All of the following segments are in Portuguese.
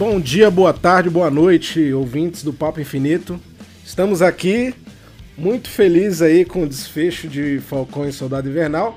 Bom dia, boa tarde, boa noite, ouvintes do Papo Infinito. Estamos aqui muito felizes aí com o desfecho de Falcão e Soldado Invernal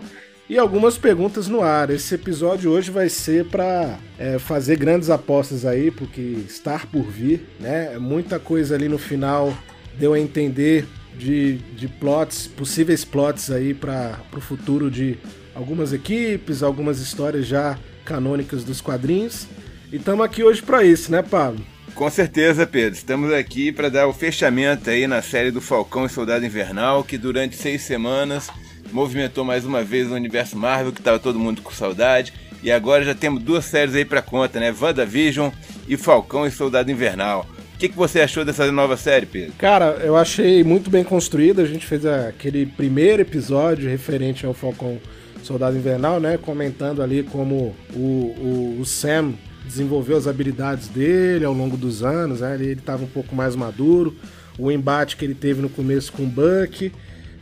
e algumas perguntas no ar. Esse episódio hoje vai ser para é, fazer grandes apostas aí, porque estar por vir, né? Muita coisa ali no final deu a entender de, de plots, possíveis plots aí para o futuro de algumas equipes, algumas histórias já canônicas dos quadrinhos. E estamos aqui hoje para isso, né, Pablo? Com certeza, Pedro. Estamos aqui para dar o fechamento aí na série do Falcão e Soldado Invernal, que durante seis semanas movimentou mais uma vez o universo Marvel, que estava todo mundo com saudade. E agora já temos duas séries aí para conta, né? WandaVision e Falcão e Soldado Invernal. O que, que você achou dessa nova série, Pedro? Cara, eu achei muito bem construída. A gente fez aquele primeiro episódio referente ao Falcão Soldado Invernal, né? Comentando ali como o, o, o Sam desenvolveu as habilidades dele ao longo dos anos, né? ele estava um pouco mais maduro. O embate que ele teve no começo com o Buck,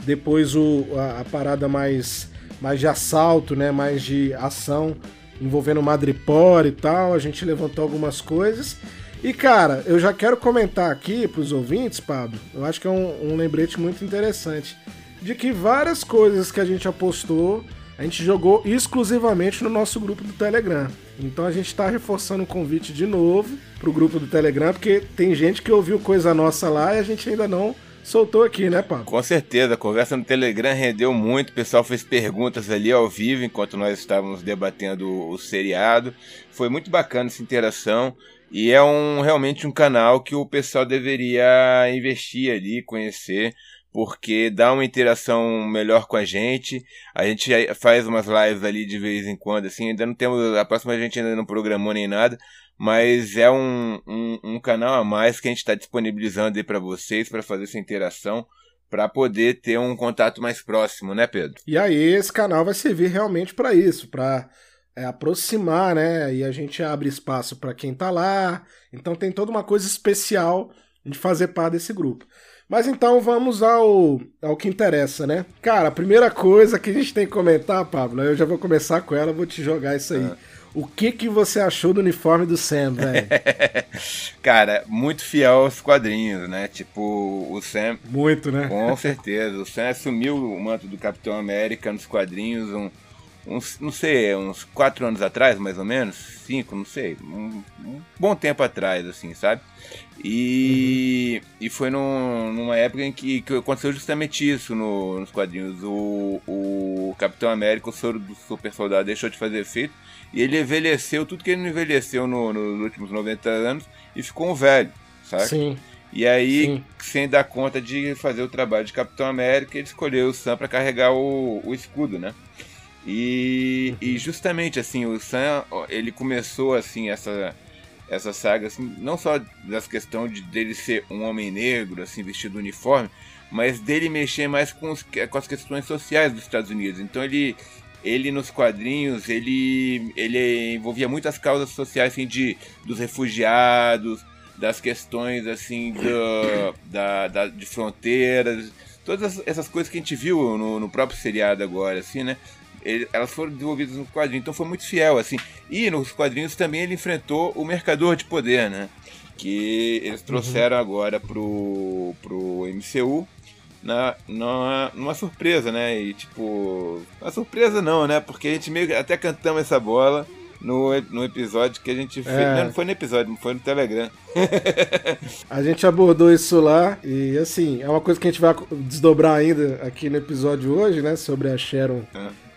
depois o, a, a, parada mais, mais de assalto, né? mais de ação envolvendo Madripoor e tal. A gente levantou algumas coisas. E cara, eu já quero comentar aqui para os ouvintes, Pablo, eu acho que é um, um lembrete muito interessante de que várias coisas que a gente apostou a gente jogou exclusivamente no nosso grupo do Telegram. Então a gente está reforçando o convite de novo pro grupo do Telegram, porque tem gente que ouviu coisa nossa lá e a gente ainda não soltou aqui, né, Pablo? Com certeza, a conversa no Telegram rendeu muito, o pessoal fez perguntas ali ao vivo enquanto nós estávamos debatendo o seriado. Foi muito bacana essa interação e é um realmente um canal que o pessoal deveria investir ali, conhecer porque dá uma interação melhor com a gente. A gente faz umas lives ali de vez em quando, assim, ainda não temos, a próxima a gente ainda não programou nem nada, mas é um, um, um canal a mais que a gente está disponibilizando aí para vocês, para fazer essa interação, para poder ter um contato mais próximo, né, Pedro? E aí esse canal vai servir realmente para isso, para é, aproximar, né? E a gente abre espaço para quem tá lá. Então tem toda uma coisa especial de fazer parte desse grupo. Mas então vamos ao, ao que interessa, né? Cara, a primeira coisa que a gente tem que comentar, Pablo, eu já vou começar com ela, vou te jogar isso aí. Ah. O que que você achou do uniforme do Sam, velho? Cara, muito fiel aos quadrinhos, né? Tipo, o Sam. Muito, né? Com certeza. O Sam assumiu o manto do Capitão América nos quadrinhos um, uns, não sei, uns quatro anos atrás, mais ou menos, cinco, não sei, um, um bom tempo atrás, assim, sabe? E, uhum. e foi num, numa época em que, que aconteceu justamente isso no, nos quadrinhos. O, o Capitão América, o soro do super soldado, deixou de fazer efeito e ele envelheceu tudo que ele não envelheceu no, nos últimos 90 anos e ficou um velho, sabe? Sim. E aí, Sim. sem dar conta de fazer o trabalho de Capitão América, ele escolheu o Sam para carregar o, o escudo, né? E, e justamente assim, o Sam, ele começou assim essa essa saga assim, não só das questão de dele ser um homem negro assim vestido uniforme, mas dele mexer mais com, os, com as questões sociais dos Estados Unidos. Então ele ele nos quadrinhos ele ele envolvia muitas causas sociais assim de dos refugiados, das questões assim do, da, da de fronteiras, todas essas coisas que a gente viu no, no próprio seriado agora assim, né? Ele, elas foram desenvolvidas no quadrinho, então foi muito fiel, assim. E nos quadrinhos também ele enfrentou o Mercador de Poder, né? Que eles trouxeram uhum. agora pro, pro MCU na, na, numa surpresa, né? E tipo. Uma surpresa não, né? Porque a gente meio até cantamos essa bola no, no episódio que a gente fez. É. Não, não foi no episódio, foi no Telegram. a gente abordou isso lá e assim, é uma coisa que a gente vai desdobrar ainda aqui no episódio hoje, né? Sobre a Sharon. É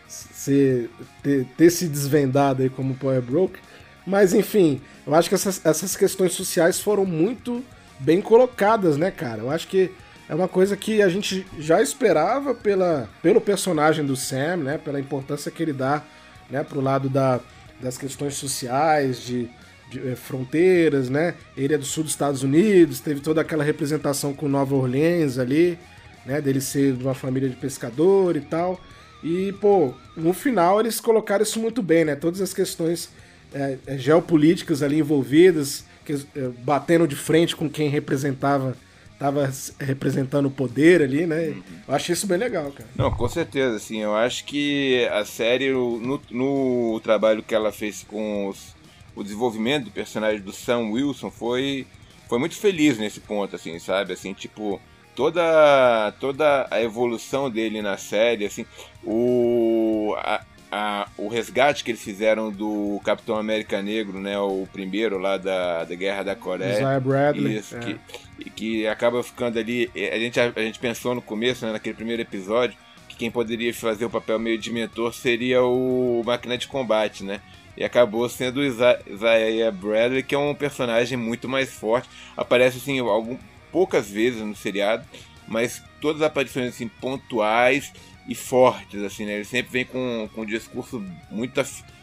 ser, ter, ter se desvendado aí como Power Broke. Mas enfim, eu acho que essas, essas questões sociais foram muito bem colocadas, né, cara? Eu acho que é uma coisa que a gente já esperava pela, pelo personagem do Sam, né? Pela importância que ele dá né, pro lado da, das questões sociais, de, de eh, fronteiras, né? Ele é do sul dos Estados Unidos, teve toda aquela representação com Nova Orleans ali, né? Dele ser de uma família de pescador e tal. E, pô, no final eles colocaram isso muito bem, né? Todas as questões é, é geopolíticas ali envolvidas, que, é, batendo de frente com quem representava estava representando o poder ali, né? Uhum. Eu achei isso bem legal, cara. Não, com certeza, assim, eu acho que a série, no, no trabalho que ela fez com os, o desenvolvimento do personagem do Sam Wilson foi, foi muito feliz nesse ponto, assim, sabe? Assim, tipo, toda, toda a evolução dele na série, assim, o, a, a, o resgate que eles fizeram do Capitão América Negro, né, o primeiro lá da, da Guerra da Coreia. Isaiah Bradley. Isso, é. que, que acaba ficando ali. A gente, a, a gente pensou no começo, né, naquele primeiro episódio, que quem poderia fazer o papel meio de mentor seria o Máquina de Combate, né? E acabou sendo o Isaiah Bradley, que é um personagem muito mais forte. Aparece assim algum, poucas vezes no seriado, mas todas as aparições assim, pontuais e fortes, assim, né? Ele sempre vem com, com um discurso muito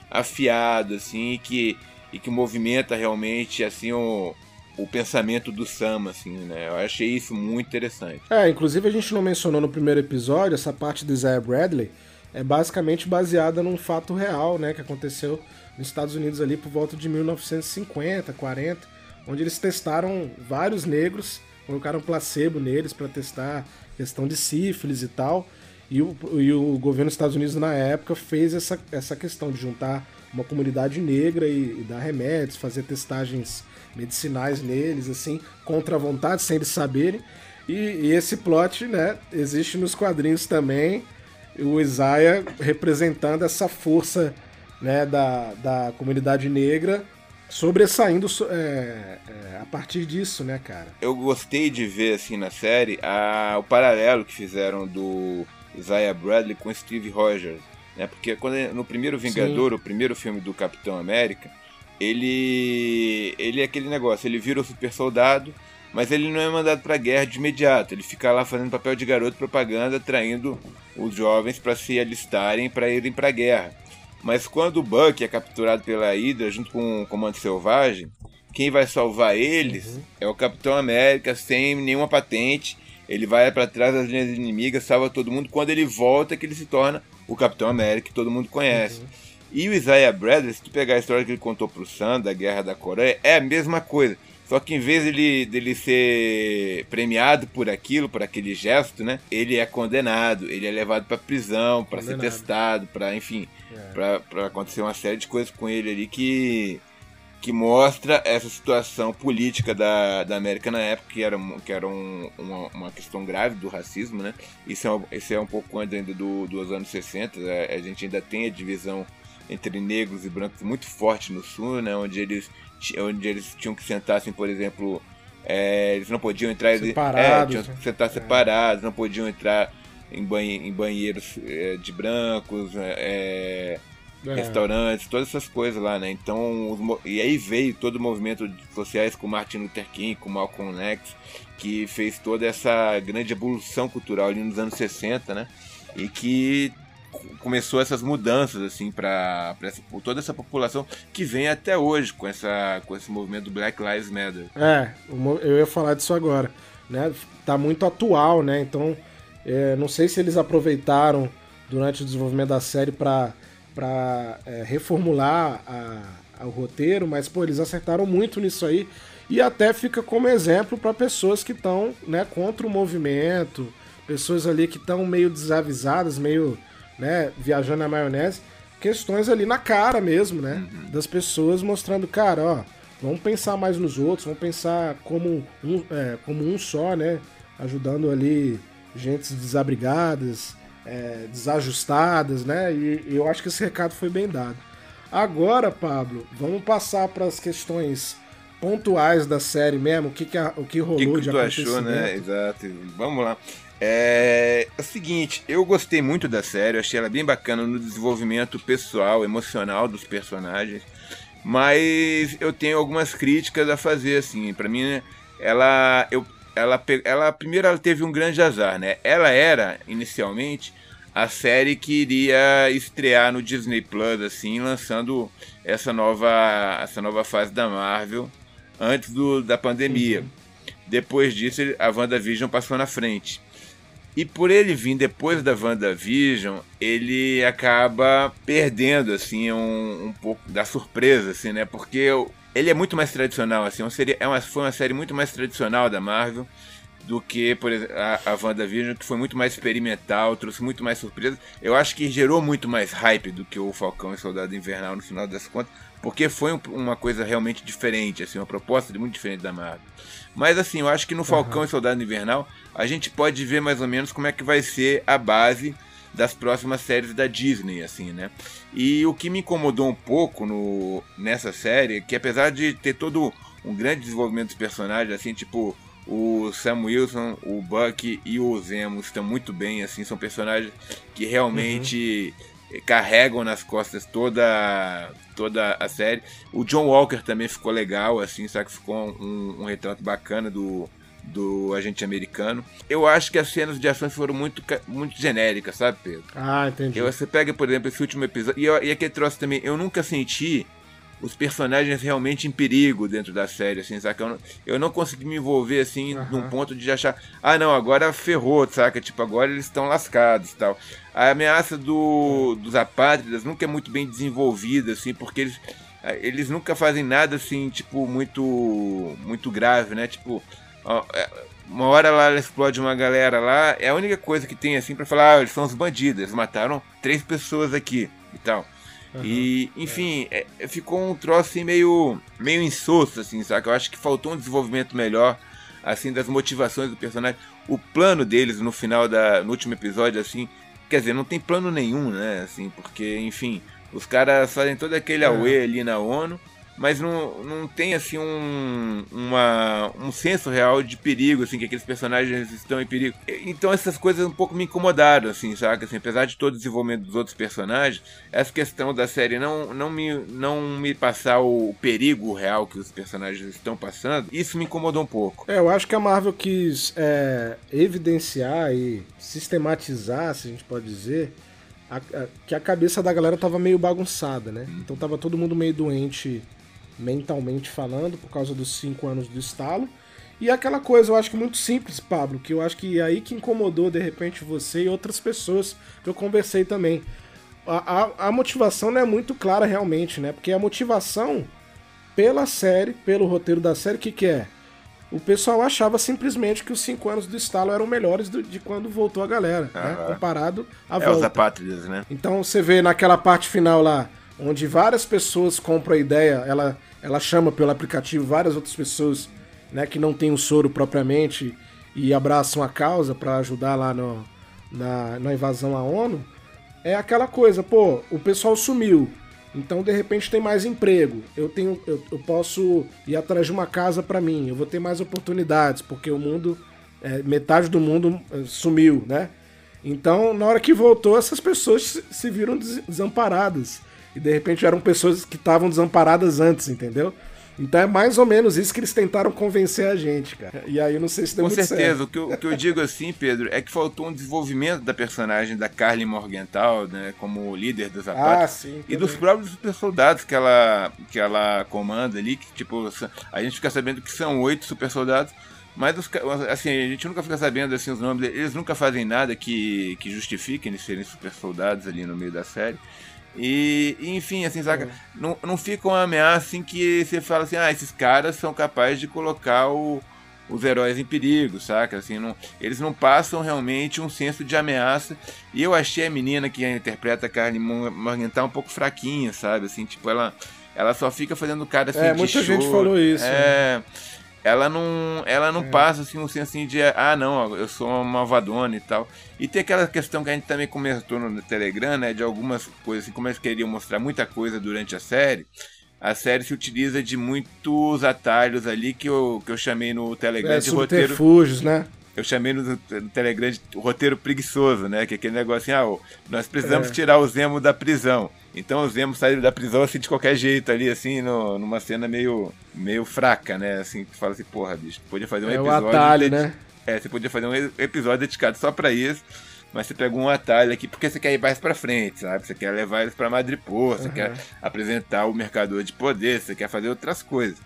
afiado, assim, e que, e que movimenta realmente, assim, o, o pensamento do Sam, assim, né? Eu achei isso muito interessante. É, inclusive a gente não mencionou no primeiro episódio, essa parte do Isaiah Bradley é basicamente baseada num fato real, né, que aconteceu nos Estados Unidos ali por volta de 1950, 40, onde eles testaram vários negros, colocaram placebo neles para testar questão de sífilis e tal. E o, e o governo dos Estados Unidos, na época, fez essa, essa questão de juntar uma comunidade negra e, e dar remédios, fazer testagens medicinais neles, assim, contra a vontade, sem eles saberem. E, e, esse plot, né, existe nos quadrinhos também, o Isaiah representando essa força, né, da, da comunidade negra sobressaindo é, é, a partir disso, né, cara? Eu gostei de ver, assim, na série, a, o paralelo que fizeram do Isaiah Bradley com Steve Rogers, né? Porque quando no primeiro Vingador, Sim. o primeiro filme do Capitão América, ele ele é aquele negócio, ele vira o super soldado, mas ele não é mandado para guerra de imediato, ele fica lá fazendo papel de garoto propaganda, atraindo os jovens para se alistarem para irem para guerra. Mas quando o Buck é capturado pela Hydra junto com o Comando Selvagem, quem vai salvar eles uhum. é o Capitão América sem nenhuma patente ele vai para trás das linhas inimigas, salva todo mundo. Quando ele volta, que ele se torna o Capitão América, que todo mundo conhece. Uhum. E o Isaiah Bradley, se tu pegar a história que ele contou pro Sam, da Guerra da Coreia, é a mesma coisa. Só que em vez dele, dele ser premiado por aquilo, por aquele gesto, né? Ele é condenado, ele é levado para prisão, para ser testado, para enfim, é. para acontecer uma série de coisas com ele ali que que mostra essa situação política da, da América na época, que era, que era um, uma, uma, questão grave do racismo, né? Isso é, isso é um pouco antes ainda do, dos anos 60, a, né? a gente ainda tem a divisão entre negros e brancos muito forte no sul, né? Onde eles, onde eles tinham que sentar, assim, por exemplo, é, eles não podiam entrar... Separados. É, tinham que sentar é. separados, não podiam entrar em, banhe, em banheiros é, de brancos, é, é. restaurantes, todas essas coisas lá, né? Então, e aí veio todo o movimento sociais com Martin Luther King, com Malcolm X, que fez toda essa grande evolução cultural ali nos anos 60, né? E que começou essas mudanças assim para toda essa população que vem até hoje com essa com esse movimento do Black Lives Matter. É, eu ia falar disso agora, né? Tá muito atual, né? Então, é, não sei se eles aproveitaram durante o desenvolvimento da série para é, reformular a, a, o roteiro, mas pô, eles acertaram muito nisso aí e até fica como exemplo para pessoas que estão né, contra o movimento, pessoas ali que estão meio desavisadas, meio né, viajando na maionese, questões ali na cara mesmo, né, uhum. das pessoas mostrando, cara, ó, vamos pensar mais nos outros, vamos pensar como um, é, como um só, né, ajudando ali gentes desabrigadas, é, desajustadas, né? E, e eu acho que esse recado foi bem dado. Agora, Pablo, vamos passar para as questões pontuais da série mesmo, o que, que, a, o que rolou que que de achou, né? Exato. Vamos lá. É... é o seguinte, eu gostei muito da série, achei ela bem bacana no desenvolvimento pessoal, emocional dos personagens, mas eu tenho algumas críticas a fazer, assim, para mim, ela, eu ela, ela primeiro ela teve um grande azar, né? Ela era inicialmente a série que iria estrear no Disney Plus, assim, lançando essa nova essa nova fase da Marvel antes do, da pandemia. Uhum. Depois disso, a WandaVision passou na frente. E por ele vir depois da WandaVision, ele acaba perdendo assim um, um pouco da surpresa, assim, né? Porque ele é muito mais tradicional, assim, uma série, é uma, foi uma série muito mais tradicional da Marvel. do que, por exemplo, a, a WandaVision, que foi muito mais experimental, trouxe muito mais surpresas. Eu acho que gerou muito mais hype do que o Falcão e Soldado Invernal no final das contas, porque foi um, uma coisa realmente diferente, assim, uma proposta muito diferente da Marvel. Mas assim, eu acho que no Falcão uhum. e Soldado Invernal a gente pode ver mais ou menos como é que vai ser a base das próximas séries da Disney, assim, né? E o que me incomodou um pouco no, nessa série, que apesar de ter todo um grande desenvolvimento dos personagens, assim, tipo, o Sam Wilson, o Buck e o Zemo estão muito bem, assim, são personagens que realmente uhum. carregam nas costas toda toda a série. O John Walker também ficou legal, assim, sabe que ficou um, um retrato bacana do do agente americano. Eu acho que as cenas de ação foram muito, muito genéricas, sabe, Pedro? Ah, entendi. Eu, você pega, por exemplo, esse último episódio. E, eu, e aquele troço também, eu nunca senti os personagens realmente em perigo dentro da série, assim, saca? Eu não, eu não consegui me envolver, assim, uhum. num ponto de achar, ah, não, agora ferrou, saca? Tipo, agora eles estão lascados tal. A ameaça do, dos apátridas nunca é muito bem desenvolvida, assim, porque eles, eles nunca fazem nada, assim, tipo, muito, muito grave, né? Tipo, uma hora lá ela explode uma galera lá, é a única coisa que tem, assim, para falar, ah, eles são os bandidos, eles mataram três pessoas aqui e tal. Uhum. E, enfim, é. É, ficou um troço assim meio, meio insosso, assim, sabe? Eu acho que faltou um desenvolvimento melhor, assim, das motivações do personagem. O plano deles no final da. no último episódio, assim, quer dizer, não tem plano nenhum, né? Assim, porque, enfim, os caras fazem todo aquele away ali na ONU mas não, não tem assim um, uma, um senso real de perigo, assim, que aqueles personagens estão em perigo. Então essas coisas um pouco me incomodaram, assim, saca? Assim, apesar de todo o desenvolvimento dos outros personagens, essa questão da série não, não, me, não me passar o perigo real que os personagens estão passando, isso me incomodou um pouco. É, eu acho que a Marvel quis é, evidenciar e sistematizar, se a gente pode dizer, a, a, que a cabeça da galera tava meio bagunçada, né? Então tava todo mundo meio doente mentalmente falando, por causa dos cinco anos do estalo. E aquela coisa, eu acho que muito simples, Pablo, que eu acho que é aí que incomodou de repente você e outras pessoas que eu conversei também. A, a, a motivação não é muito clara realmente, né? Porque a motivação pela série, pelo roteiro da série, o que, que é? O pessoal achava simplesmente que os cinco anos do estalo eram melhores do, de quando voltou a galera, né? Comparado à é volta. os apátridas, né? Então você vê naquela parte final lá, onde várias pessoas compram a ideia, ela, ela chama pelo aplicativo várias outras pessoas né, que não têm o soro propriamente e abraçam a causa para ajudar lá no, na, na invasão à ONU. É aquela coisa, pô, o pessoal sumiu, então de repente tem mais emprego. Eu tenho, eu, eu posso ir atrás de uma casa para mim. Eu vou ter mais oportunidades porque o mundo, é, metade do mundo é, sumiu, né? Então na hora que voltou essas pessoas se viram desamparadas e de repente eram pessoas que estavam desamparadas antes, entendeu? Então é mais ou menos isso que eles tentaram convencer a gente, cara. E aí eu não sei se deu Com muito certeza. certo. O que, eu, o que eu digo assim, Pedro, é que faltou um desenvolvimento da personagem da Carly Morgenthau, né, como líder dos ataques. Ah, sim. E dos próprios super soldados que ela, que ela comanda ali, que tipo, a gente fica sabendo que são oito super soldados. Mas os, assim, a gente nunca fica sabendo assim, os nomes deles, eles nunca fazem nada que, que justifiquem eles serem super soldados ali no meio da série. E, enfim, assim, saca? É. Não, não fica uma ameaça assim que você fala assim, ah, esses caras são capazes de colocar o, os heróis em perigo, saca? Assim, não, eles não passam realmente um senso de ameaça. E eu achei a menina que interpreta a Carly Morgenthau um pouco fraquinha, sabe? Assim, tipo, ela, ela só fica fazendo cara assim É, muita gente falou isso. É. Né? Ela não, ela não é. passa assim um senso assim de ah não, eu sou uma malvadona e tal. E tem aquela questão que a gente também comentou no Telegram, né, de algumas coisas assim, como eles queriam mostrar muita coisa durante a série. A série se utiliza de muitos atalhos ali que eu, que eu chamei no Telegram é, de roteiro. né? Eu chamei no, no Telegram de roteiro preguiçoso, né? Que é aquele negócio assim, ah, nós precisamos é. tirar o Zemo da prisão. Então o Zemo sai da prisão assim de qualquer jeito ali, assim, no, numa cena meio, meio fraca, né? Assim, que fala assim, porra, bicho, podia fazer um é episódio. O atalho, né? É, você podia fazer um episódio dedicado só pra isso. Mas você pegou um atalho aqui porque você quer ir mais pra frente, sabe? Você quer levar eles pra Madripoor, você uhum. quer apresentar o mercador de poder, você quer fazer outras coisas.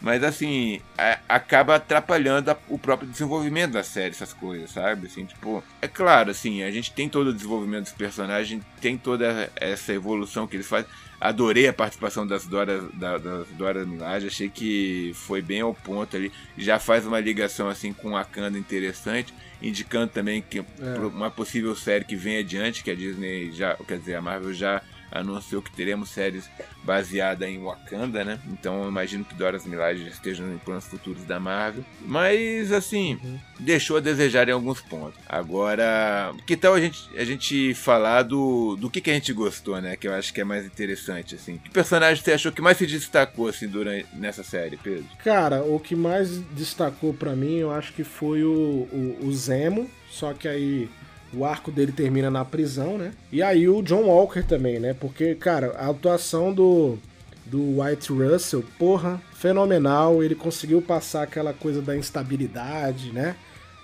Mas assim, a, acaba atrapalhando a, o próprio desenvolvimento da série, essas coisas, sabe? Assim, tipo, é claro, assim, a gente tem todo o desenvolvimento dos personagens, tem toda essa evolução que eles fazem. Adorei a participação das Dora, da, das Dora Milaje, achei que foi bem ao ponto ali. Já faz uma ligação assim com a Wakanda interessante, indicando também que é. uma possível série que vem adiante, que a Disney já, quer dizer, a Marvel já anunciou que teremos séries baseadas em Wakanda, né? Então eu imagino que Doras Milaje estejam em planos futuros da Marvel. Mas, assim, uhum. deixou a desejar em alguns pontos. Agora, que tal a gente, a gente falar do, do que, que a gente gostou, né? Que eu acho que é mais interessante, assim. Que personagem você achou que mais se destacou, assim, durante, nessa série, Pedro? Cara, o que mais destacou para mim, eu acho que foi o, o, o Zemo. Só que aí o arco dele termina na prisão, né? E aí o John Walker também, né? Porque, cara, a atuação do, do White Russell, porra, fenomenal. Ele conseguiu passar aquela coisa da instabilidade, né?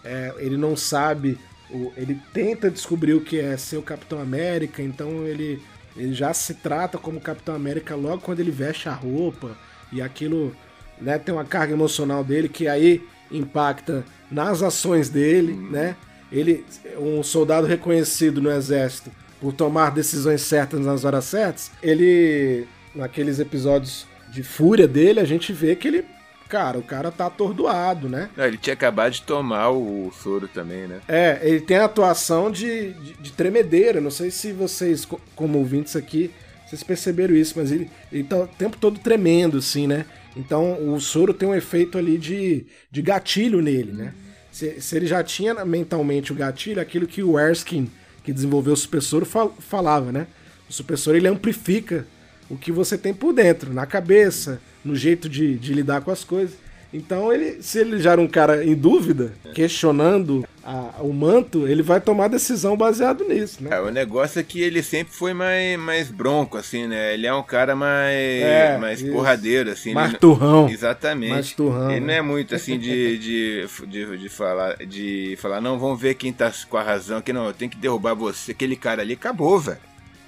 É, ele não sabe, ele tenta descobrir o que é ser o Capitão América, então ele, ele já se trata como Capitão América logo quando ele veste a roupa. E aquilo né, tem uma carga emocional dele que aí impacta nas ações dele, né? Ele, um soldado reconhecido no exército por tomar decisões certas nas horas certas, ele, naqueles episódios de fúria dele, a gente vê que ele cara, o cara tá atordoado, né? Não, ele tinha acabado de tomar o soro também, né? É, ele tem a atuação de, de, de tremedeira. Não sei se vocês, como ouvintes aqui, vocês perceberam isso, mas ele, ele tá o tempo todo tremendo, assim, né? Então o soro tem um efeito ali de, de gatilho nele, né? Se, se, ele já tinha mentalmente o gatilho, aquilo que o Erskine, que desenvolveu o supressor, fal, falava, né? O supressor ele amplifica o que você tem por dentro, na cabeça, no jeito de, de lidar com as coisas. Então, ele, se ele já era um cara em dúvida, questionando a, o manto, ele vai tomar decisão baseado nisso, né? É, o negócio é que ele sempre foi mais, mais bronco, assim, né? Ele é um cara mais, é, mais porradeiro, assim. Mais ele, turrão. Exatamente. Mais turrão. Ele né? não é muito, assim, de, de, de, de, falar, de falar, não, vamos ver quem tá com a razão, que não, eu tenho que derrubar você, aquele cara ali, acabou, velho.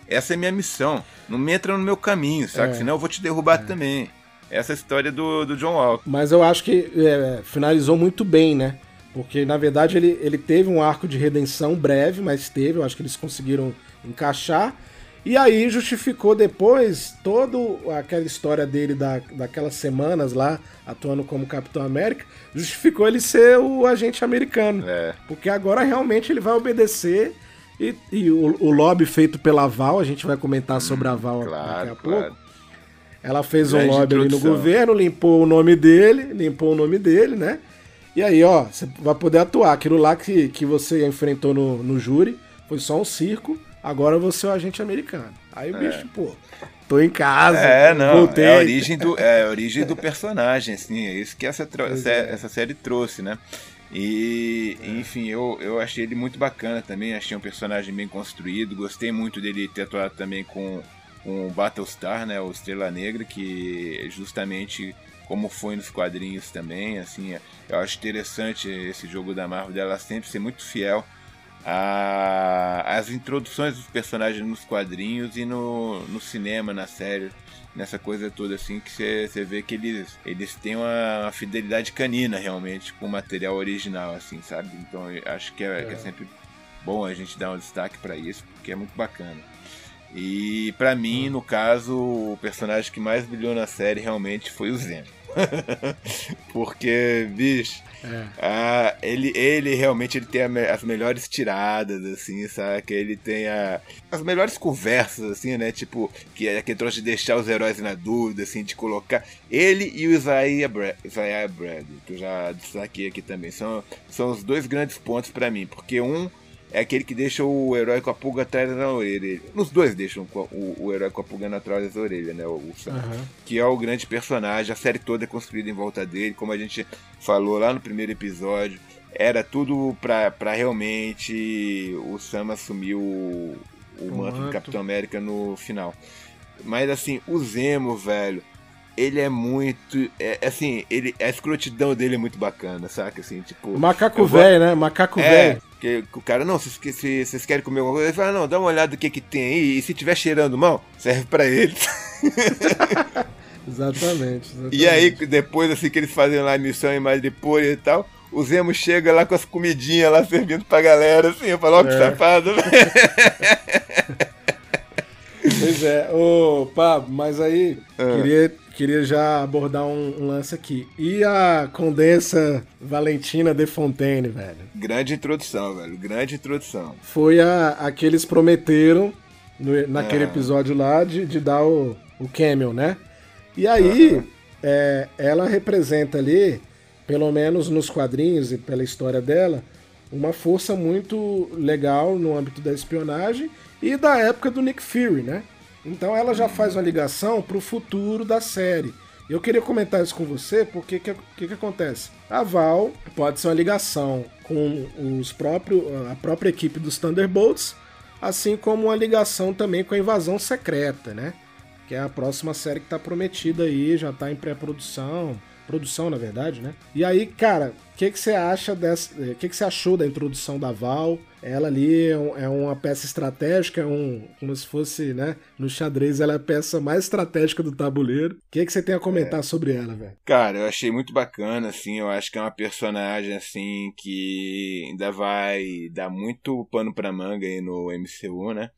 Essa é minha missão. Não me entra no meu caminho, sabe? É. Senão eu vou te derrubar é. também essa história do, do John Walker. Mas eu acho que é, finalizou muito bem, né? Porque na verdade ele, ele teve um arco de redenção breve, mas teve, eu acho que eles conseguiram encaixar. E aí justificou depois toda aquela história dele da, daquelas semanas lá, atuando como Capitão América, justificou ele ser o agente americano. É. Porque agora realmente ele vai obedecer. E, e o, o, lobby feito pela Val, a gente vai comentar sobre a Val claro, daqui a claro. pouco ela fez Grande um lobby ali no governo, limpou o nome dele, limpou o nome dele, né? E aí, ó, você vai poder atuar. Aquilo lá que, que você enfrentou no, no júri foi só um circo, agora você é o agente americano. Aí o é. bicho, pô, tô em casa. É, não, voltei. é a origem do, é a origem do personagem, assim, é isso que essa, essa, é. essa série trouxe, né? E, enfim, eu, eu achei ele muito bacana também, achei um personagem bem construído, gostei muito dele ter atuado também com com o Battlestar, né, o Estrela Negra, que justamente como foi nos quadrinhos também, assim, eu acho interessante esse jogo da Marvel dela sempre ser muito fiel às introduções dos personagens nos quadrinhos e no, no cinema, na série, nessa coisa toda assim que você vê que eles, eles têm uma, uma, fidelidade canina realmente com o material original, assim, sabe? Então eu acho que é, é. Que é sempre bom a gente dar um destaque para isso, porque é muito bacana. E para mim, hum. no caso, o personagem que mais brilhou na série realmente foi o Zemo. Porque, bicho, é. ah, ele, ele realmente ele tem a, as melhores tiradas, assim, sabe? Que ele tem a, as melhores conversas, assim, né? Tipo, que é aquele troço de deixar os heróis na dúvida, assim, de colocar. Ele e o Isaiah, Bra Isaiah Bradley, que eu já destaquei aqui também, são, são os dois grandes pontos para mim. Porque um é aquele que deixa o herói com a pulga atrás da orelha. Nos dois deixam o, o herói com a pulga atrás da orelha, né? O, o Sam. Uhum. Que é o grande personagem. A série toda é construída em volta dele, como a gente falou lá no primeiro episódio. Era tudo pra, pra realmente o Sam assumir o, o, o manto do Capitão América no final. Mas assim, o Zemo, velho ele é muito. É, assim, ele, a escrotidão dele é muito bacana, saca? Assim, tipo. O macaco velho, né? Macaco é, velho. Que o cara, não, se, se, vocês querem comer alguma coisa, ele fala, não, dá uma olhada do que que tem aí, e se tiver cheirando mal, serve para ele. Exatamente, exatamente, E aí, depois assim que eles fazem lá a missão em Madripoor e tal, o Zemo chega lá com as comidinhas lá servindo pra galera, assim, eu falo, ó, que É. safado. Pois é, ô Pablo, mas aí Ah. queria, queria já abordar um, um lance aqui. E a condensa Valentina de Fontaine, velho? grande introdução, velho, grande introdução. Foi a, a que eles prometeram no- naquele Ah. episódio lá de, de dar o, o camel, né? E aí, é, ela representa ali, pelo menos nos quadrinhos e pela história dela, uma força muito legal no âmbito da espionagem e da época do Nick Fury, né? Então ela já faz uma ligação pro futuro da série. Eu queria comentar isso com você, porque o que, que, que acontece? A Val pode ser uma ligação com os próprios, a própria equipe dos Thunderbolts, assim como uma ligação também com a Invasão Secreta, né? Que é a próxima série que tá prometida aí, já tá em pré-produção. Produção, na verdade, né? E aí, cara, o que, que você acha dessa. O que, que você achou da introdução da Val? Ela ali é, é uma peça estratégica, é um. Como se fosse, né? No xadrez, ela é a peça mais estratégica do tabuleiro. O que, que você tem a comentar sobre ela, velho? Cara, eu achei muito bacana, assim, eu acho que é uma personagem, assim, que ainda vai dar muito pano pra manga aí no MCU, né?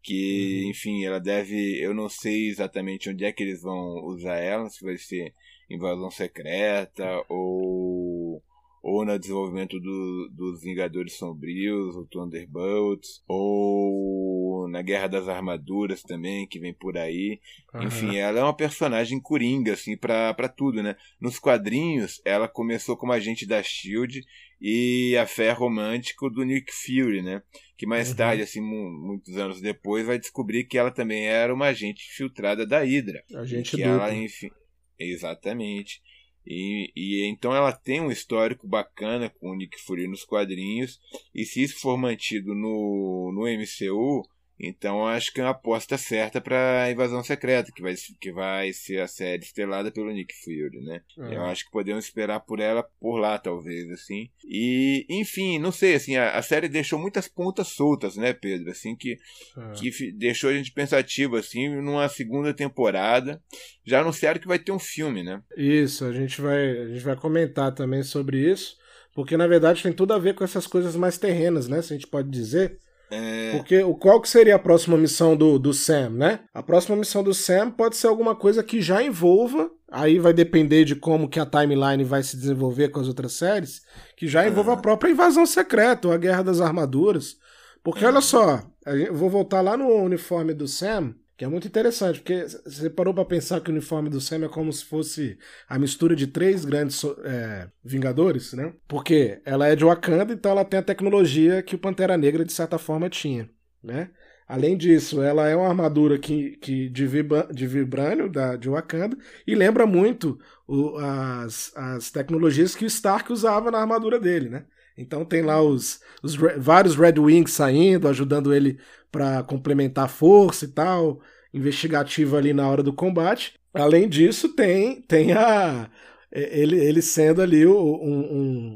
Que, enfim, ela deve. Eu não sei exatamente onde é que eles vão usar ela, se vai ser invasão secreta ou. Ou no desenvolvimento do- dos Vingadores Sombrios, o Thunderbolts, ou na Guerra das Armaduras também, que vem por aí. Enfim, ela é uma personagem coringa, assim, pra, pra tudo, né? Nos quadrinhos, ela começou como agente da SHIELD e a fé romântico do Nick Fury, né? Que mais Uhum. tarde, assim, mu- muitos anos depois, vai descobrir que ela também era uma agente filtrada da Hydra. A gente que dupla. ela, enfim, exatamente. E, e então ela tem um histórico bacana com o Nick Fury nos quadrinhos. E se isso for mantido no, no MCU, então acho que é uma aposta certa para Invasão Secreta, que vai, que vai ser a série estrelada pelo Nick Fury, né? É. Eu acho que podemos esperar por ela por lá, talvez, assim. E, enfim, não sei, assim, a, a série deixou muitas pontas soltas, né, Pedro? Assim, que É. que deixou a gente pensativo assim numa segunda temporada. Já anunciaram que vai ter um filme, né? Isso, a gente vai, a gente vai comentar também sobre isso, porque na verdade tem tudo a ver com essas coisas mais terrenas, né? Se a gente pode dizer. É, Porque o qual que seria a próxima missão do, do Sam, né? A próxima missão do Sam pode ser alguma coisa que já envolva, aí vai depender de como que a timeline vai se desenvolver com as outras séries, que já envolva a própria invasão secreta, ou a guerra das armaduras. Porque olha só, eu vou voltar lá no uniforme do Sam, que é muito interessante, porque você parou pra pensar que o uniforme do Sam é como se fosse a mistura de três grandes é, Vingadores, né? Porque ela é de Wakanda, então ela tem a tecnologia que o Pantera Negra, de certa forma, tinha, né? Além disso, ela é uma armadura que, que de, vibra, de vibrânio da, de Wakanda e lembra muito o- as, as tecnologias que o Stark usava na armadura dele, né? Então tem lá os, os re- vários Red Wings saindo, ajudando ele para complementar a força e tal, investigativo ali na hora do combate. Além disso, tem, tem a ele, ele sendo ali um,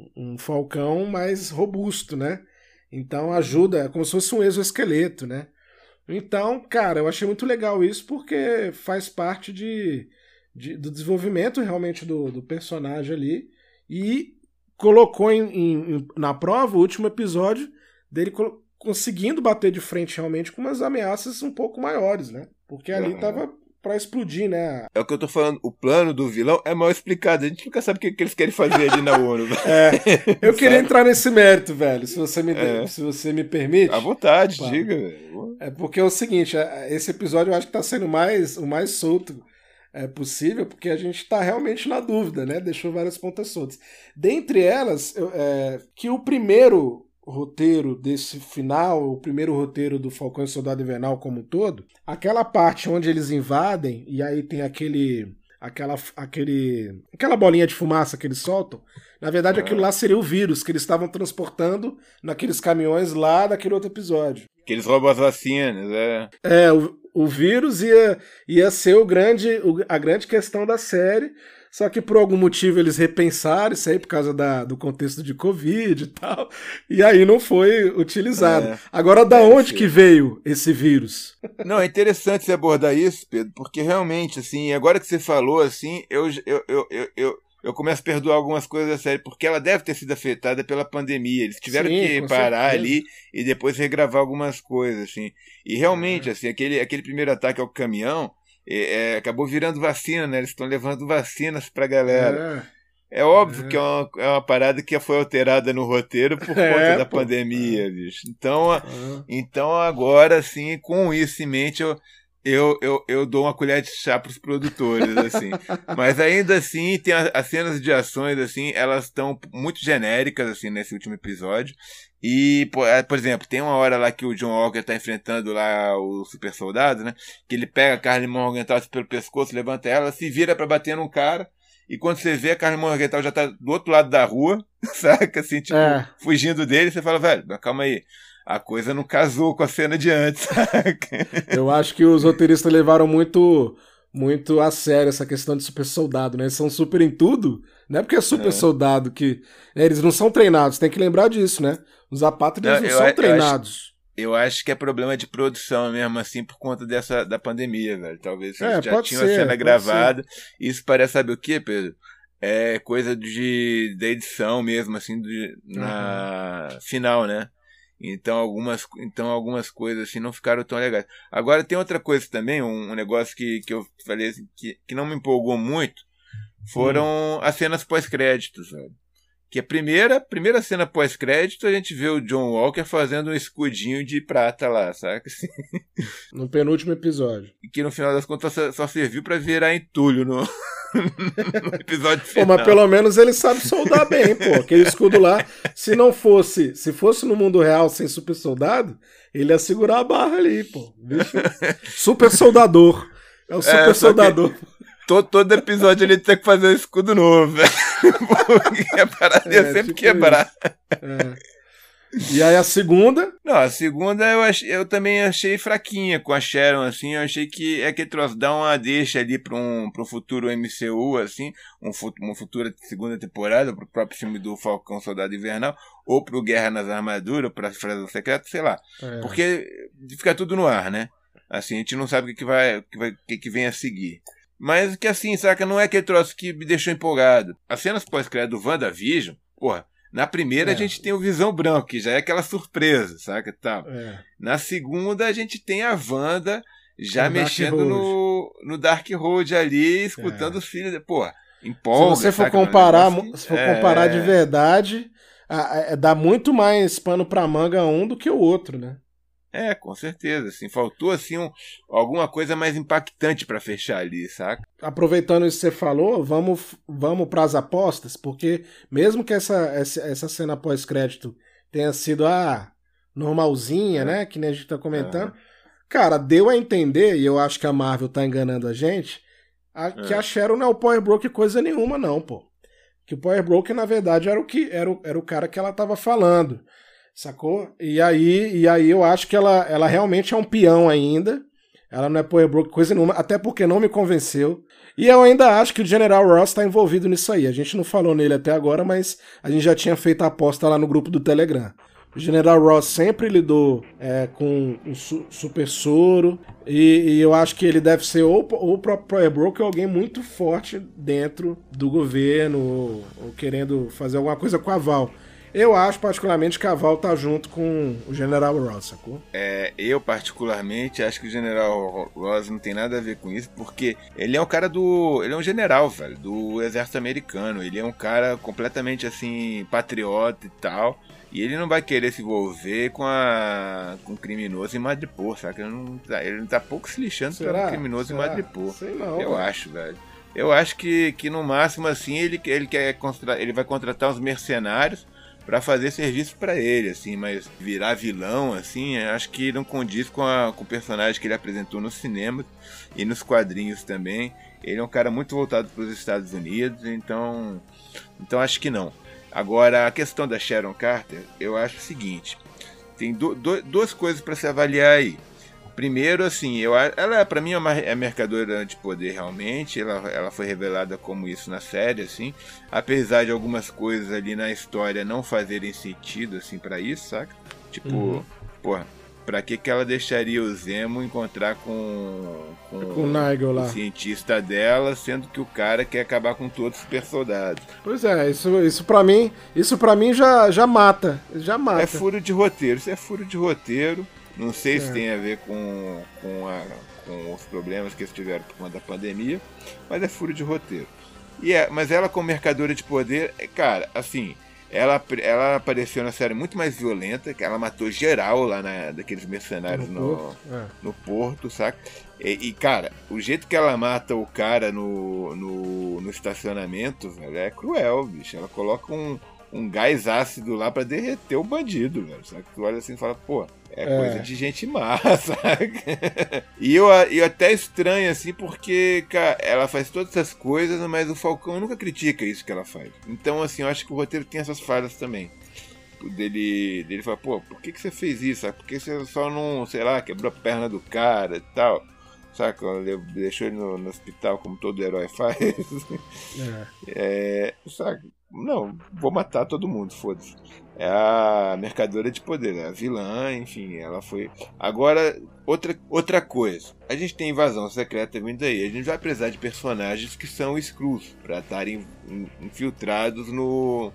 um, um falcão mais robusto, né? Então ajuda, é como se fosse um exoesqueleto, né? Então, cara, eu achei muito legal isso porque faz parte de, de- do desenvolvimento realmente do, do personagem ali e colocou em, em- na prova o último episódio dele conseguindo bater de frente realmente com umas ameaças um pouco maiores, né? Porque ali Uhum. tava pra explodir, né? é o que eu tô falando, o plano do vilão é mal explicado. A gente nunca sabe o que, que eles querem fazer ali na ONU. É, eu queria entrar nesse mérito, velho, se você me, É. se você me permite. À vontade, Pá. diga, velho. É porque é o seguinte, é- esse episódio eu acho que tá sendo mais, o mais solto é, possível, porque a gente tá realmente na dúvida, né? Deixou várias pontas soltas. Dentre elas, eu- é, que o primeiro roteiro desse final, o primeiro roteiro do Falcão e Soldado Invernal como um todo, aquela parte onde eles invadem e aí tem aquele aquela aquele aquela bolinha de fumaça que eles soltam, na verdade aquilo lá seria o vírus que eles estavam transportando naqueles caminhões lá daquele outro episódio. Que eles roubam as vacinas, é. É, o, o vírus ia, ia ser o grande, o- a grande questão da série. Só que por algum motivo eles repensaram isso aí por causa da, do contexto de Covid e tal. E aí não foi utilizado. É, Agora, da onde ser. que veio esse vírus? Não, é interessante você abordar isso, Pedro, porque realmente, assim, agora que você falou, assim, eu, eu, eu, eu, eu começo a perdoar algumas coisas da série, porque ela deve ter sido afetada pela pandemia. Eles tiveram Sim, que parar certeza. ali e depois regravar algumas coisas, assim. E realmente, é. assim, aquele, aquele primeiro ataque ao caminhão é, é, acabou virando vacina, né? Eles estão levando vacinas pra galera. É, é óbvio é. que é uma, é uma parada que foi alterada no roteiro por conta da pô. pandemia, bicho. Então, então agora, assim, com isso em mente, eu, eu, eu, eu dou uma colher de chá para os produtores, assim. Mas ainda assim, tem a, as cenas de ações, assim, elas estão muito genéricas, assim, nesse último episódio. E, por, é, por, exemplo, tem uma hora lá que o John Walker tá enfrentando lá o super soldado, né? Que ele pega a Carly Morgenthau pelo pescoço, levanta ela, se vira para bater num cara. E quando você vê a Carly Morgenthau já tá do outro lado da rua, saca? Assim, tipo, é. fugindo dele, você fala, velho, calma aí a coisa não casou com a cena de antes. Eu acho que os roteiristas levaram muito muito a sério essa questão de super soldado, né? Eles são super em tudo, não é porque é super é. soldado que. Né, eles não são treinados, tem que lembrar disso, né? Os apátridas não, não são treinados. Eu acho, eu acho, que é problema de produção mesmo, assim, por conta dessa da pandemia, velho. Talvez é, já tinham a cena gravada. Ser. Isso parece, sabe o que, Pedro? É coisa de, da edição mesmo, assim, de, na uhum. final, né? Então algumas, então algumas coisas assim não ficaram tão legais. Agora tem outra coisa também, um, um negócio que, que eu falei assim, que, que não me empolgou muito, foram hum. as cenas pós-créditos, velho. Que a primeira, primeira cena pós-crédito, a gente vê o John Walker fazendo um escudinho de prata lá, saca? Assim. No penúltimo episódio. E que no final das contas só, serviu para virar entulho no, no episódio final. Pô, mas pelo menos ele sabe soldar bem, pô. Aquele escudo lá, se não fosse, se fosse no mundo real sem super soldado, ele ia segurar a barra ali, pô. Bicho, super soldador. É o é, super é, soldador. Todo, todo episódio ele tem que fazer um escudo novo, velho. Porque a parada ia é, sempre tipo quebrar. É. E aí a segunda? Não, a segunda eu, ach, eu também achei fraquinha com a Sharon, assim. Eu achei que é que troço dá uma deixa ali para um, um futuro MCU, assim. Um, uma futura segunda temporada, pro próprio filme do Falcão Soldado Invernal. Ou pro Guerra nas Armaduras, pra Frase Secreta, sei lá. É. Porque fica tudo no ar, né? Assim, a gente não sabe o que, que vai, que, vai, que, que vem a seguir. Mas que assim, saca, não é aquele troço que me deixou empolgado. As cenas pós-crédito do WandaVision, porra, na primeira é. a gente tem o Visão Branco, que já é aquela surpresa, saca? Tal. É. Na segunda a gente tem a Wanda já mexendo no, no Dark Road ali, escutando é. os filhos. Pô, empolga. Se você for comparar, se for comparar de é. verdade, é, dá muito mais pano pra manga um do que o outro, né? É, com certeza. Assim, faltou assim um, alguma coisa mais impactante para fechar ali, saca? Aproveitando isso que você falou, vamos, vamos para as apostas, porque mesmo que essa, essa, essa cena pós-crédito tenha sido a ah, normalzinha, é. né? Que nem a gente tá comentando. É. Cara, deu a entender, e eu acho que a Marvel tá enganando a gente, a, é. que a Sharon não é o Power Broker coisa nenhuma, não, pô. Que o Power Broker, na verdade, era o que era o, era o cara que ela tava falando. Sacou? E aí, e aí eu acho que ela, ela realmente é um peão ainda. Ela não é Power Broke coisa nenhuma, até porque não me convenceu. E eu ainda acho que o General Ross está envolvido nisso aí. A gente não falou nele até agora, mas a gente já tinha feito a aposta lá no grupo do Telegram. O General Ross sempre lidou é, com um su super soro. E, e, eu acho que ele deve ser ou, ou o próprio Power Broke ou alguém muito forte dentro do governo, ou, ou querendo fazer alguma coisa com a Val. Eu acho, particularmente, que a Val tá junto com o General Ross, sacou? É, eu, particularmente, acho que o General Ross não tem nada a ver com isso, porque ele é um cara do. Ele é um general, velho, do exército americano. Ele é um cara completamente, assim, patriota e tal. E ele não vai querer se envolver com a com criminoso em Madripoor, sabe? Ele não, tá, ele tá pouco se lixando Será? pra criminoso Será? em Madripoor. Sei não. Eu acho, velho. Eu acho que, que no máximo assim ele, ele quer ele vai contratar uns mercenários para fazer serviço para ele, assim, mas virar vilão, assim, acho que não condiz com, a, com o personagem que ele apresentou no cinema e nos quadrinhos também. Ele é um cara muito voltado para os Estados Unidos, então, então acho que não. Agora, a questão da Sharon Carter, eu acho o seguinte: tem do, do, duas coisas para se avaliar aí. Primeiro, assim, eu, ela para mim é uma é mercadora de poder realmente. Ela, ela foi revelada como isso na série, assim. Apesar de algumas coisas ali na história não fazerem sentido, assim, para isso, saca? Tipo, uhum. porra, pra que, que ela deixaria o Zemo encontrar com, com, com o Nigel lá. O cientista dela, sendo que o cara quer acabar com todos os super soldados. Pois é, isso, isso para mim, isso para mim já, já mata, já mata. É furo de roteiro, isso é furo de roteiro. Não sei é. se tem a ver com, com, a, com os problemas que eles tiveram por conta da pandemia, mas é furo de roteiro. E é, mas ela, como mercadora de poder, é, cara, assim, ela, ela apareceu na série muito mais violenta, que ela matou geral lá na, daqueles mercenários no, no, porto, é. no porto saca? E, e, cara, o jeito que ela mata o cara no, no, no estacionamento, velho, é cruel, bicho. Ela coloca um, um gás ácido lá para derreter o bandido, velho. Sabe? Tu olha assim e fala, pô, é, é, coisa de gente má, sabe? e eu, eu até estranho, assim, porque, cara, ela faz todas essas coisas, mas o Falcão nunca critica isso que ela faz. Então, assim, eu acho que o roteiro tem essas falhas também. Dele, dele falar, pô, por que, que você fez isso? Sabe? Por que você só não, sei lá, quebrou a perna do cara e tal? Saca? Deixou ele no, no hospital como todo herói faz. É. é saca? Não, vou matar todo mundo, foda-se. É a mercadora de poder, é a vilã, enfim, ela foi. Agora, outra, outra coisa. A gente tem invasão secreta vindo aí. A gente vai precisar de personagens que são Skrulls, para estarem infiltrados no,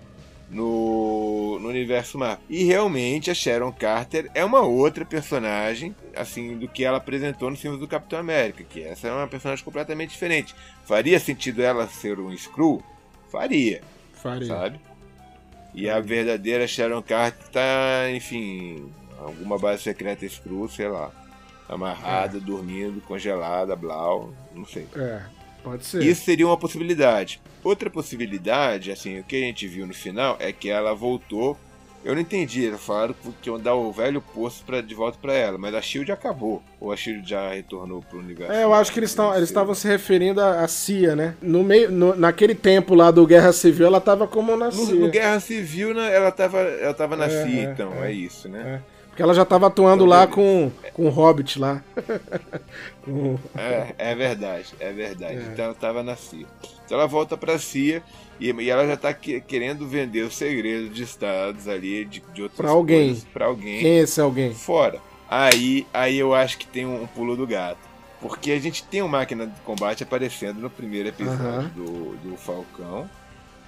no, no universo Marvel. E realmente a Sharon Carter é uma outra personagem, assim, do que ela apresentou nos filmes do Capitão América, que essa é uma personagem completamente diferente. Faria sentido ela ser um Skrull? Faria. Sabe? E a verdadeira Sharon Carter tá, enfim, alguma base secreta Skrull, sei lá. Amarrada, é. dormindo, congelada, blau, não sei. É, pode ser. Isso seria uma possibilidade. Outra possibilidade, assim, o que a gente viu no final é que ela voltou eu não entendi, eles falaram que iam dar o velho posto pra, de volta para ela, mas a Shield acabou. Ou a Shield já retornou pro universo? É, eu acho que eles estavam se referindo à CIA, né? No meio, no, naquele tempo lá do Guerra Civil, ela tava como na CIA. No, Guerra Civil, né, ela tava, ela tava na é, CIA, é, então, é, é, isso, né? É. Porque ela já tava atuando então, lá com, com o Hobbit lá. com... É, é verdade, é verdade. É. Então ela tava na CIA. Então ela volta pra CIA e, e ela já tá que, querendo vender o segredo de estados ali, de, de outras pra alguém. pra alguém. Quem é esse alguém? Fora. Aí, aí eu acho que tem um, um pulo do gato. Porque a gente tem uma máquina de combate aparecendo no primeiro episódio do, do Falcão.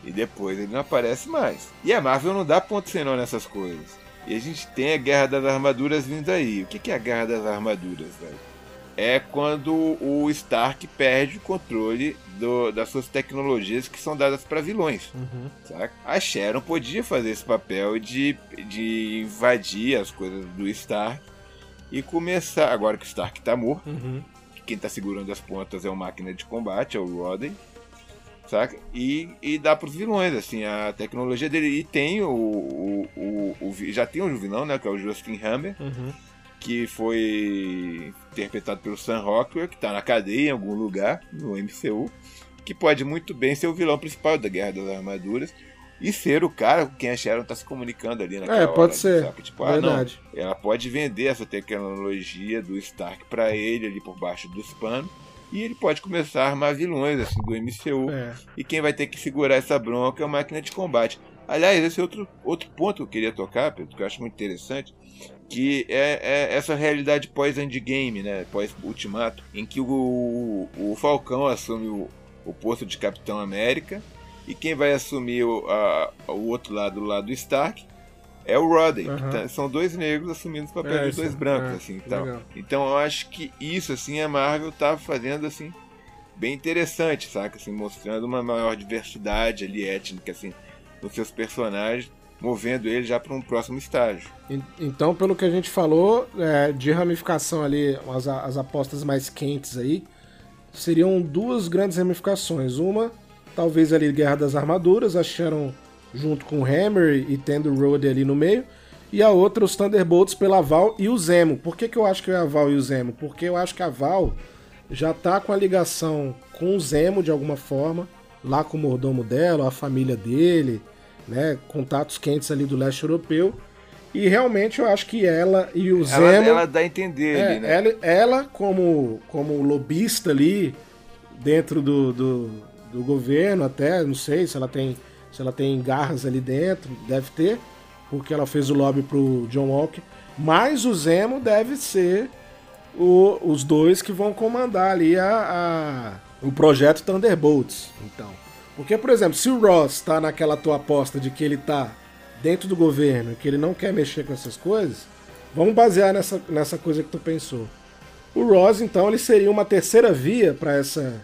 E depois ele não aparece mais. E a Marvel não dá ponto sem nó nessas coisas. E a gente tem a Guerra das Armaduras vindo aí. O que é a Guerra das Armaduras, velho? É quando o Stark perde o controle do, das suas tecnologias que são dadas para vilões. Uhum. Saca? A Sharon podia fazer esse papel de, de invadir as coisas do Stark e começar. Agora que o Stark tá morto, uhum. quem tá segurando as pontas é uma máquina de combate, é o Rodden. Saca? E, e dá pros vilões, assim, a tecnologia dele. E tem o. o, o, o já tem um vilão, né? Que é o Justin Hammer. Uhum que foi interpretado pelo Sam Rockwell, que está na cadeia em algum lugar no MCU, que pode muito bem ser o vilão principal da Guerra das Armaduras e ser o cara com quem a Sharon está se comunicando ali naquela É, pode hora, ser. Sabe? Tipo, Verdade. Ah, ela pode vender essa tecnologia do Stark para ele ali por baixo dos panos e ele pode começar a armar vilões assim do MCU. É. E quem vai ter que segurar essa bronca é a máquina de combate. Aliás, esse é outro, outro ponto que eu queria tocar, Pedro, que eu acho muito interessante, que é, é essa realidade pós-endgame, né, pós-ultimato, em que o, o Falcão assume o, o posto de Capitão América e quem vai assumir o, a, o outro lado, o lado Stark, é o Rodden. Uhum. Tá, são dois negros assumindo os papéis é, de dois brancos, é, assim, tal. Então eu acho que isso, assim, a Marvel tá fazendo, assim, bem interessante, saca? Assim, mostrando uma maior diversidade ali étnica, assim, nos seus personagens movendo ele já para um próximo estágio. Então, pelo que a gente falou, é, de ramificação ali, as, as apostas mais quentes aí, seriam duas grandes ramificações. Uma, talvez ali Guerra das Armaduras, acharam junto com Hammer e tendo Road ali no meio. E a outra, os Thunderbolts pela Val e o Zemo. Por que, que eu acho que é a Val e o Zemo? Porque eu acho que a Val já tá com a ligação com o Zemo de alguma forma, lá com o mordomo dela, a família dele, né, contatos quentes ali do leste europeu. E realmente eu acho que ela e o Zemo. Ela, ela dá a entender é, ali, né? Ela, ela, como, como lobista ali, dentro do, do, do, governo, até, não sei se ela tem. Se ela tem garras ali dentro, deve ter, porque ela fez o lobby pro John Walker. Mas o Zemo deve ser o, os dois que vão comandar ali a, a, o projeto Thunderbolts. Então. Porque, por exemplo, se o Ross tá naquela tua aposta de que ele tá dentro do governo, que ele não quer mexer com essas coisas, vamos basear nessa, nessa coisa que tu pensou. O Ross, então, ele seria uma terceira via para essa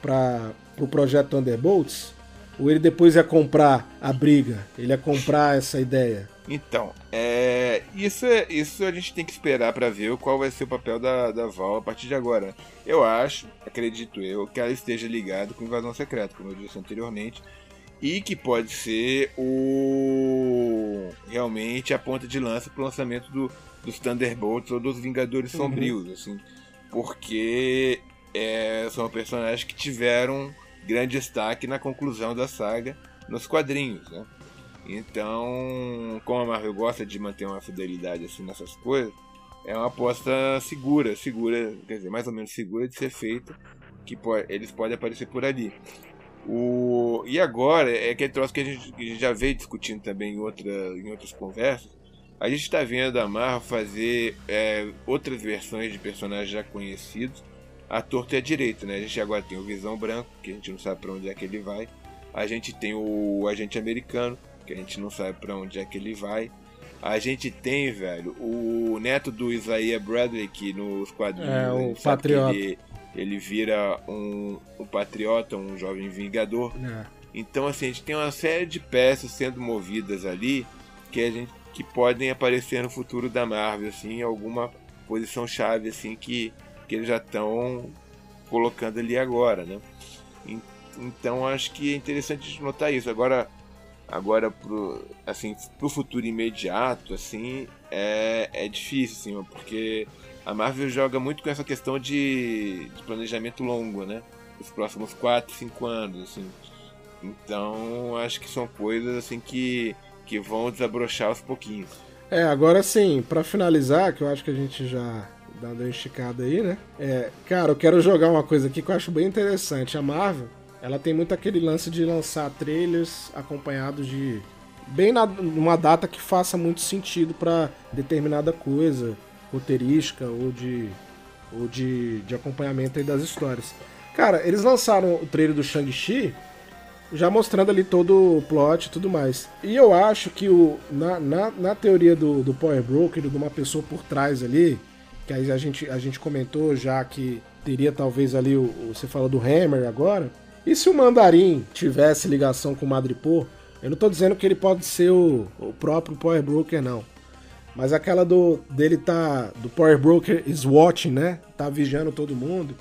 para o pro projeto Thunderbolts? Ou ele depois ia comprar a briga? Ele ia comprar essa ideia? Então, é, isso, é, isso a gente tem que esperar para ver qual vai ser o papel da, da Val a partir de agora. Eu acho, acredito eu, que ela esteja ligada com invasão secreta, como eu disse anteriormente, e que pode ser o realmente a ponta de lança para o lançamento do, dos Thunderbolts ou dos Vingadores uhum. Sombrios, assim, porque é, são personagens que tiveram grande destaque na conclusão da saga nos quadrinhos, né? Então, como a Marvel gosta de manter uma fidelidade assim nessas coisas, é uma aposta segura, segura, quer dizer, mais ou menos segura de ser feita, que pode, eles podem aparecer por ali. O, e agora, é aquele troço que a gente, que a gente já veio discutindo também em, outra, em outras conversas. A gente está vendo a Marvel fazer é, outras versões de personagens já conhecidos, a torta e a direita, né? A gente agora tem o Visão Branco, que a gente não sabe para onde é que ele vai. A gente tem o Agente Americano, que a gente não sabe para onde é que ele vai. A gente tem, velho, o neto do Isaiah Bradley, que nos quadrinhos. É, o Patriota. Ele, ele, vira um, um patriota, um jovem vingador. É. Então, assim, a gente tem uma série de peças sendo movidas ali que a gente que podem aparecer no futuro da Marvel, assim, em alguma posição chave, assim, que, que eles já estão colocando ali agora, né? Então, acho que é interessante notar isso. Agora, Agora, pro, assim, pro futuro imediato, assim, é, é difícil, assim, porque a Marvel joga muito com essa questão de, de planejamento longo, né? Os próximos 4, 5 anos, assim. Então, acho que são coisas, assim, que, que vão desabrochar aos pouquinhos. É, agora sim, para finalizar, que eu acho que a gente já dá uma esticada aí, né? É, cara, eu quero jogar uma coisa aqui que eu acho bem interessante. A Marvel, ela tem muito aquele lance de lançar trailers acompanhados de bem na, numa data que faça muito sentido para determinada coisa roteirística ou de ou de, de acompanhamento das histórias. Cara, eles lançaram o trailer do Shang-Chi já mostrando ali todo o plot e tudo mais. E eu acho que o, na, na, na teoria do, do Power Broker, de uma pessoa por trás ali, que aí a gente, a gente comentou já que teria talvez ali, o, você falou do Hammer agora, e se o Mandarim tivesse ligação com o Madripoor, eu não tô dizendo que ele pode ser o, o próprio Power Broker, não. Mas aquela do dele tá. Do Power Broker is watching, né? Tá vigiando todo mundo.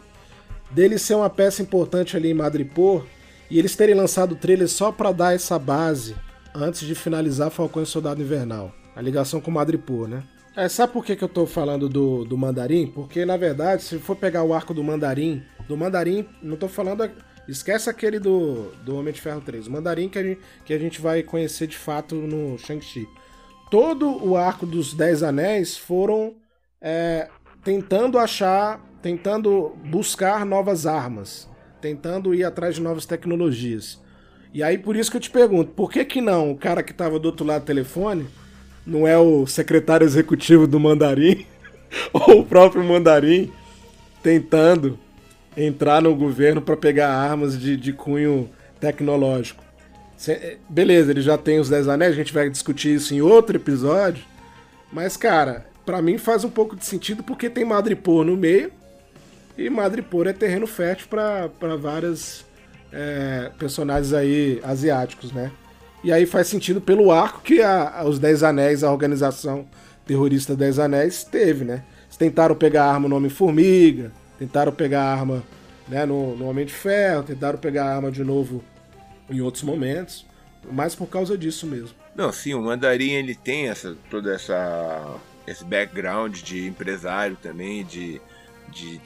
Dele ser uma peça importante ali em Madripoor. E eles terem lançado o trailer só para dar essa base antes de finalizar Falcão e Soldado Invernal. A ligação com Madripoor, né? É, sabe por que, que eu tô falando do, do Mandarim? Porque, na verdade, se for pegar o arco do Mandarim, do Mandarim, não tô falando Esquece aquele do, do Homem de Ferro 3. O Mandarim que a, gente, que a gente vai conhecer de fato no Shang-Chi. Todo o arco dos Dez Anéis foram é, tentando achar, tentando buscar novas armas, tentando ir atrás de novas tecnologias. E aí por isso que eu te pergunto, por que que não o cara que estava do outro lado do telefone não é o secretário executivo do Mandarim ou o próprio Mandarim tentando entrar no governo para pegar armas de, de cunho tecnológico. Cê, beleza, ele já tem os 10 anéis, a gente vai discutir isso em outro episódio. Mas, cara, para mim faz um pouco de sentido porque tem Madripoor no meio. E Madripoor é terreno fértil para vários é, personagens aí asiáticos, né? E aí faz sentido pelo arco que a, os Dez Anéis, a organização terrorista Dez Anéis, teve, né? Eles tentaram pegar a arma no Homem-Formiga, Tentaram pegar a arma né, no, no Homem de Ferro, tentaram pegar a arma de novo em outros momentos, mas por causa disso mesmo. Não, sim, o Mandarim ele tem essa, toda essa esse background de empresário também, de, de,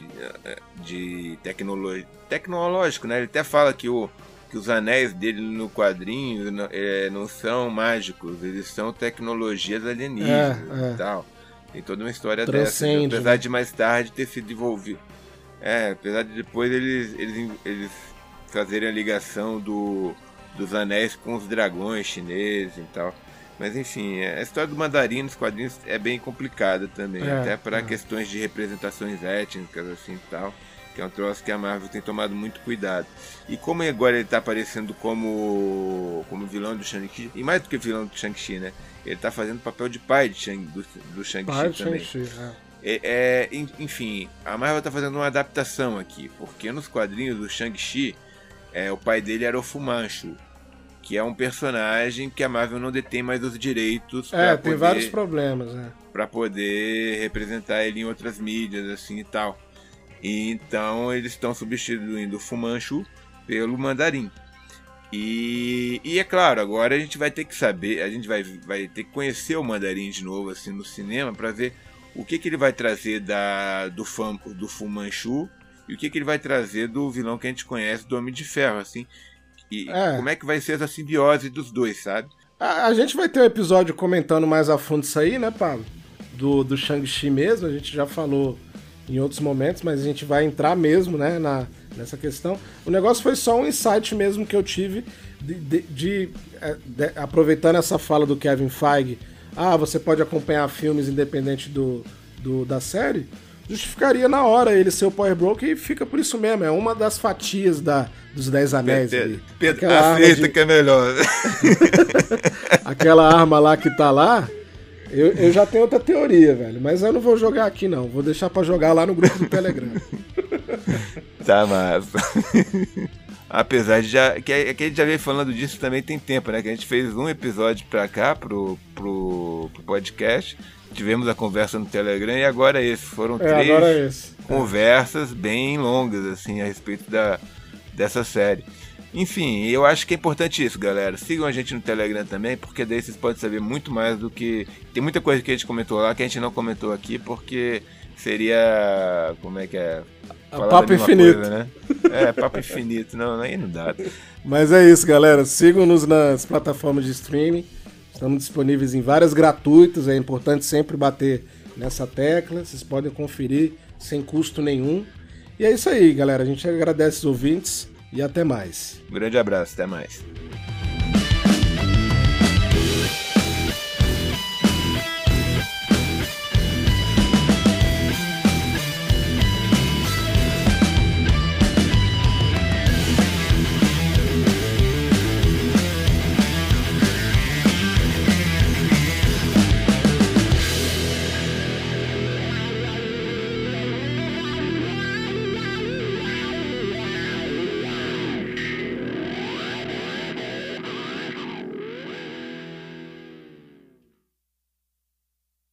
de, tecnologia, tecnológico, né? Ele até fala que o, que os anéis dele no quadrinho não, é, não são mágicos, eles são tecnologias alienígenas é, é. e tal. Tem toda uma história dessa. Apesar né? de mais tarde ter sido envolvido. É, apesar de depois eles, eles, eles fazerem a ligação do, dos anéis com os dragões chineses e tal. Mas enfim, a história do mandarim nos quadrinhos é bem complicada também, é, até para é. questões de representações étnicas assim e tal, que é um troço que a Marvel tem tomado muito cuidado. E como agora ele está aparecendo como como vilão do Shang-Chi, e mais do que vilão do Shang-Chi, né? Ele está fazendo papel de pai de Shang, do, do Shang-Chi também. Shang é. é. Enfim, a Marvel está fazendo uma adaptação aqui, porque nos quadrinhos do Shang-Chi, é, o pai dele era o Fu Manchu, que é um personagem que a Marvel não detém mais os direitos. É, tem poder, vários problemas, né? Para poder representar ele em outras mídias, assim e tal. E então eles estão substituindo o Fumanchu pelo Mandarim. E, e é claro, agora a gente vai ter que saber, a gente vai, vai ter que conhecer o Mandarim de novo assim no cinema para ver o que, que ele vai trazer da, do, fam, do Fumanchu e o que, que ele vai trazer do vilão que a gente conhece, do Homem de Ferro, assim. E é. como é que vai ser essa simbiose dos dois, sabe? A, a, gente vai ter um episódio comentando mais a fundo isso aí, né, Pablo? Do, do Shang-Chi mesmo, a gente já falou em outros momentos, mas a gente vai entrar mesmo, né, na, nessa questão. O negócio foi só um insight mesmo que eu tive de, de, de, é, de aproveitando essa fala do Kevin Feige, ah, você pode acompanhar filmes independente do, do da série justificaria na hora ele ser o Power Broker e fica por isso mesmo. É uma das fatias da, dos Dez Anéis. Pedro, Pedro aceita de... que é melhor. Aquela arma lá que tá lá, eu, eu já tenho outra teoria, velho. Mas eu não vou jogar aqui, não. Vou deixar para jogar lá no grupo do Telegram. tá massa. Apesar de já. Que, que a gente já veio falando disso também tem tempo, né? Que a gente fez um episódio pra cá, pro, pro, pro podcast tivemos a conversa no Telegram e agora esse. Foram é, três conversas bem longas, assim, a respeito da, dessa série. Enfim, eu acho que é importante isso, galera. Sigam a gente no Telegram também, porque daí vocês podem saber muito mais do que. Tem muita coisa que a gente comentou lá que a gente não comentou aqui, porque seria. Como é que é? Falar papo infinito. Coisa, né? É, papo infinito. Não, aí não dá. Mas é isso, galera. Sigam-nos nas plataformas de streaming. Estamos disponíveis em várias gratuitas, é importante sempre bater nessa tecla. Vocês podem conferir sem custo nenhum. E é isso aí, galera. A gente agradece os ouvintes e até mais. Um grande abraço, até mais.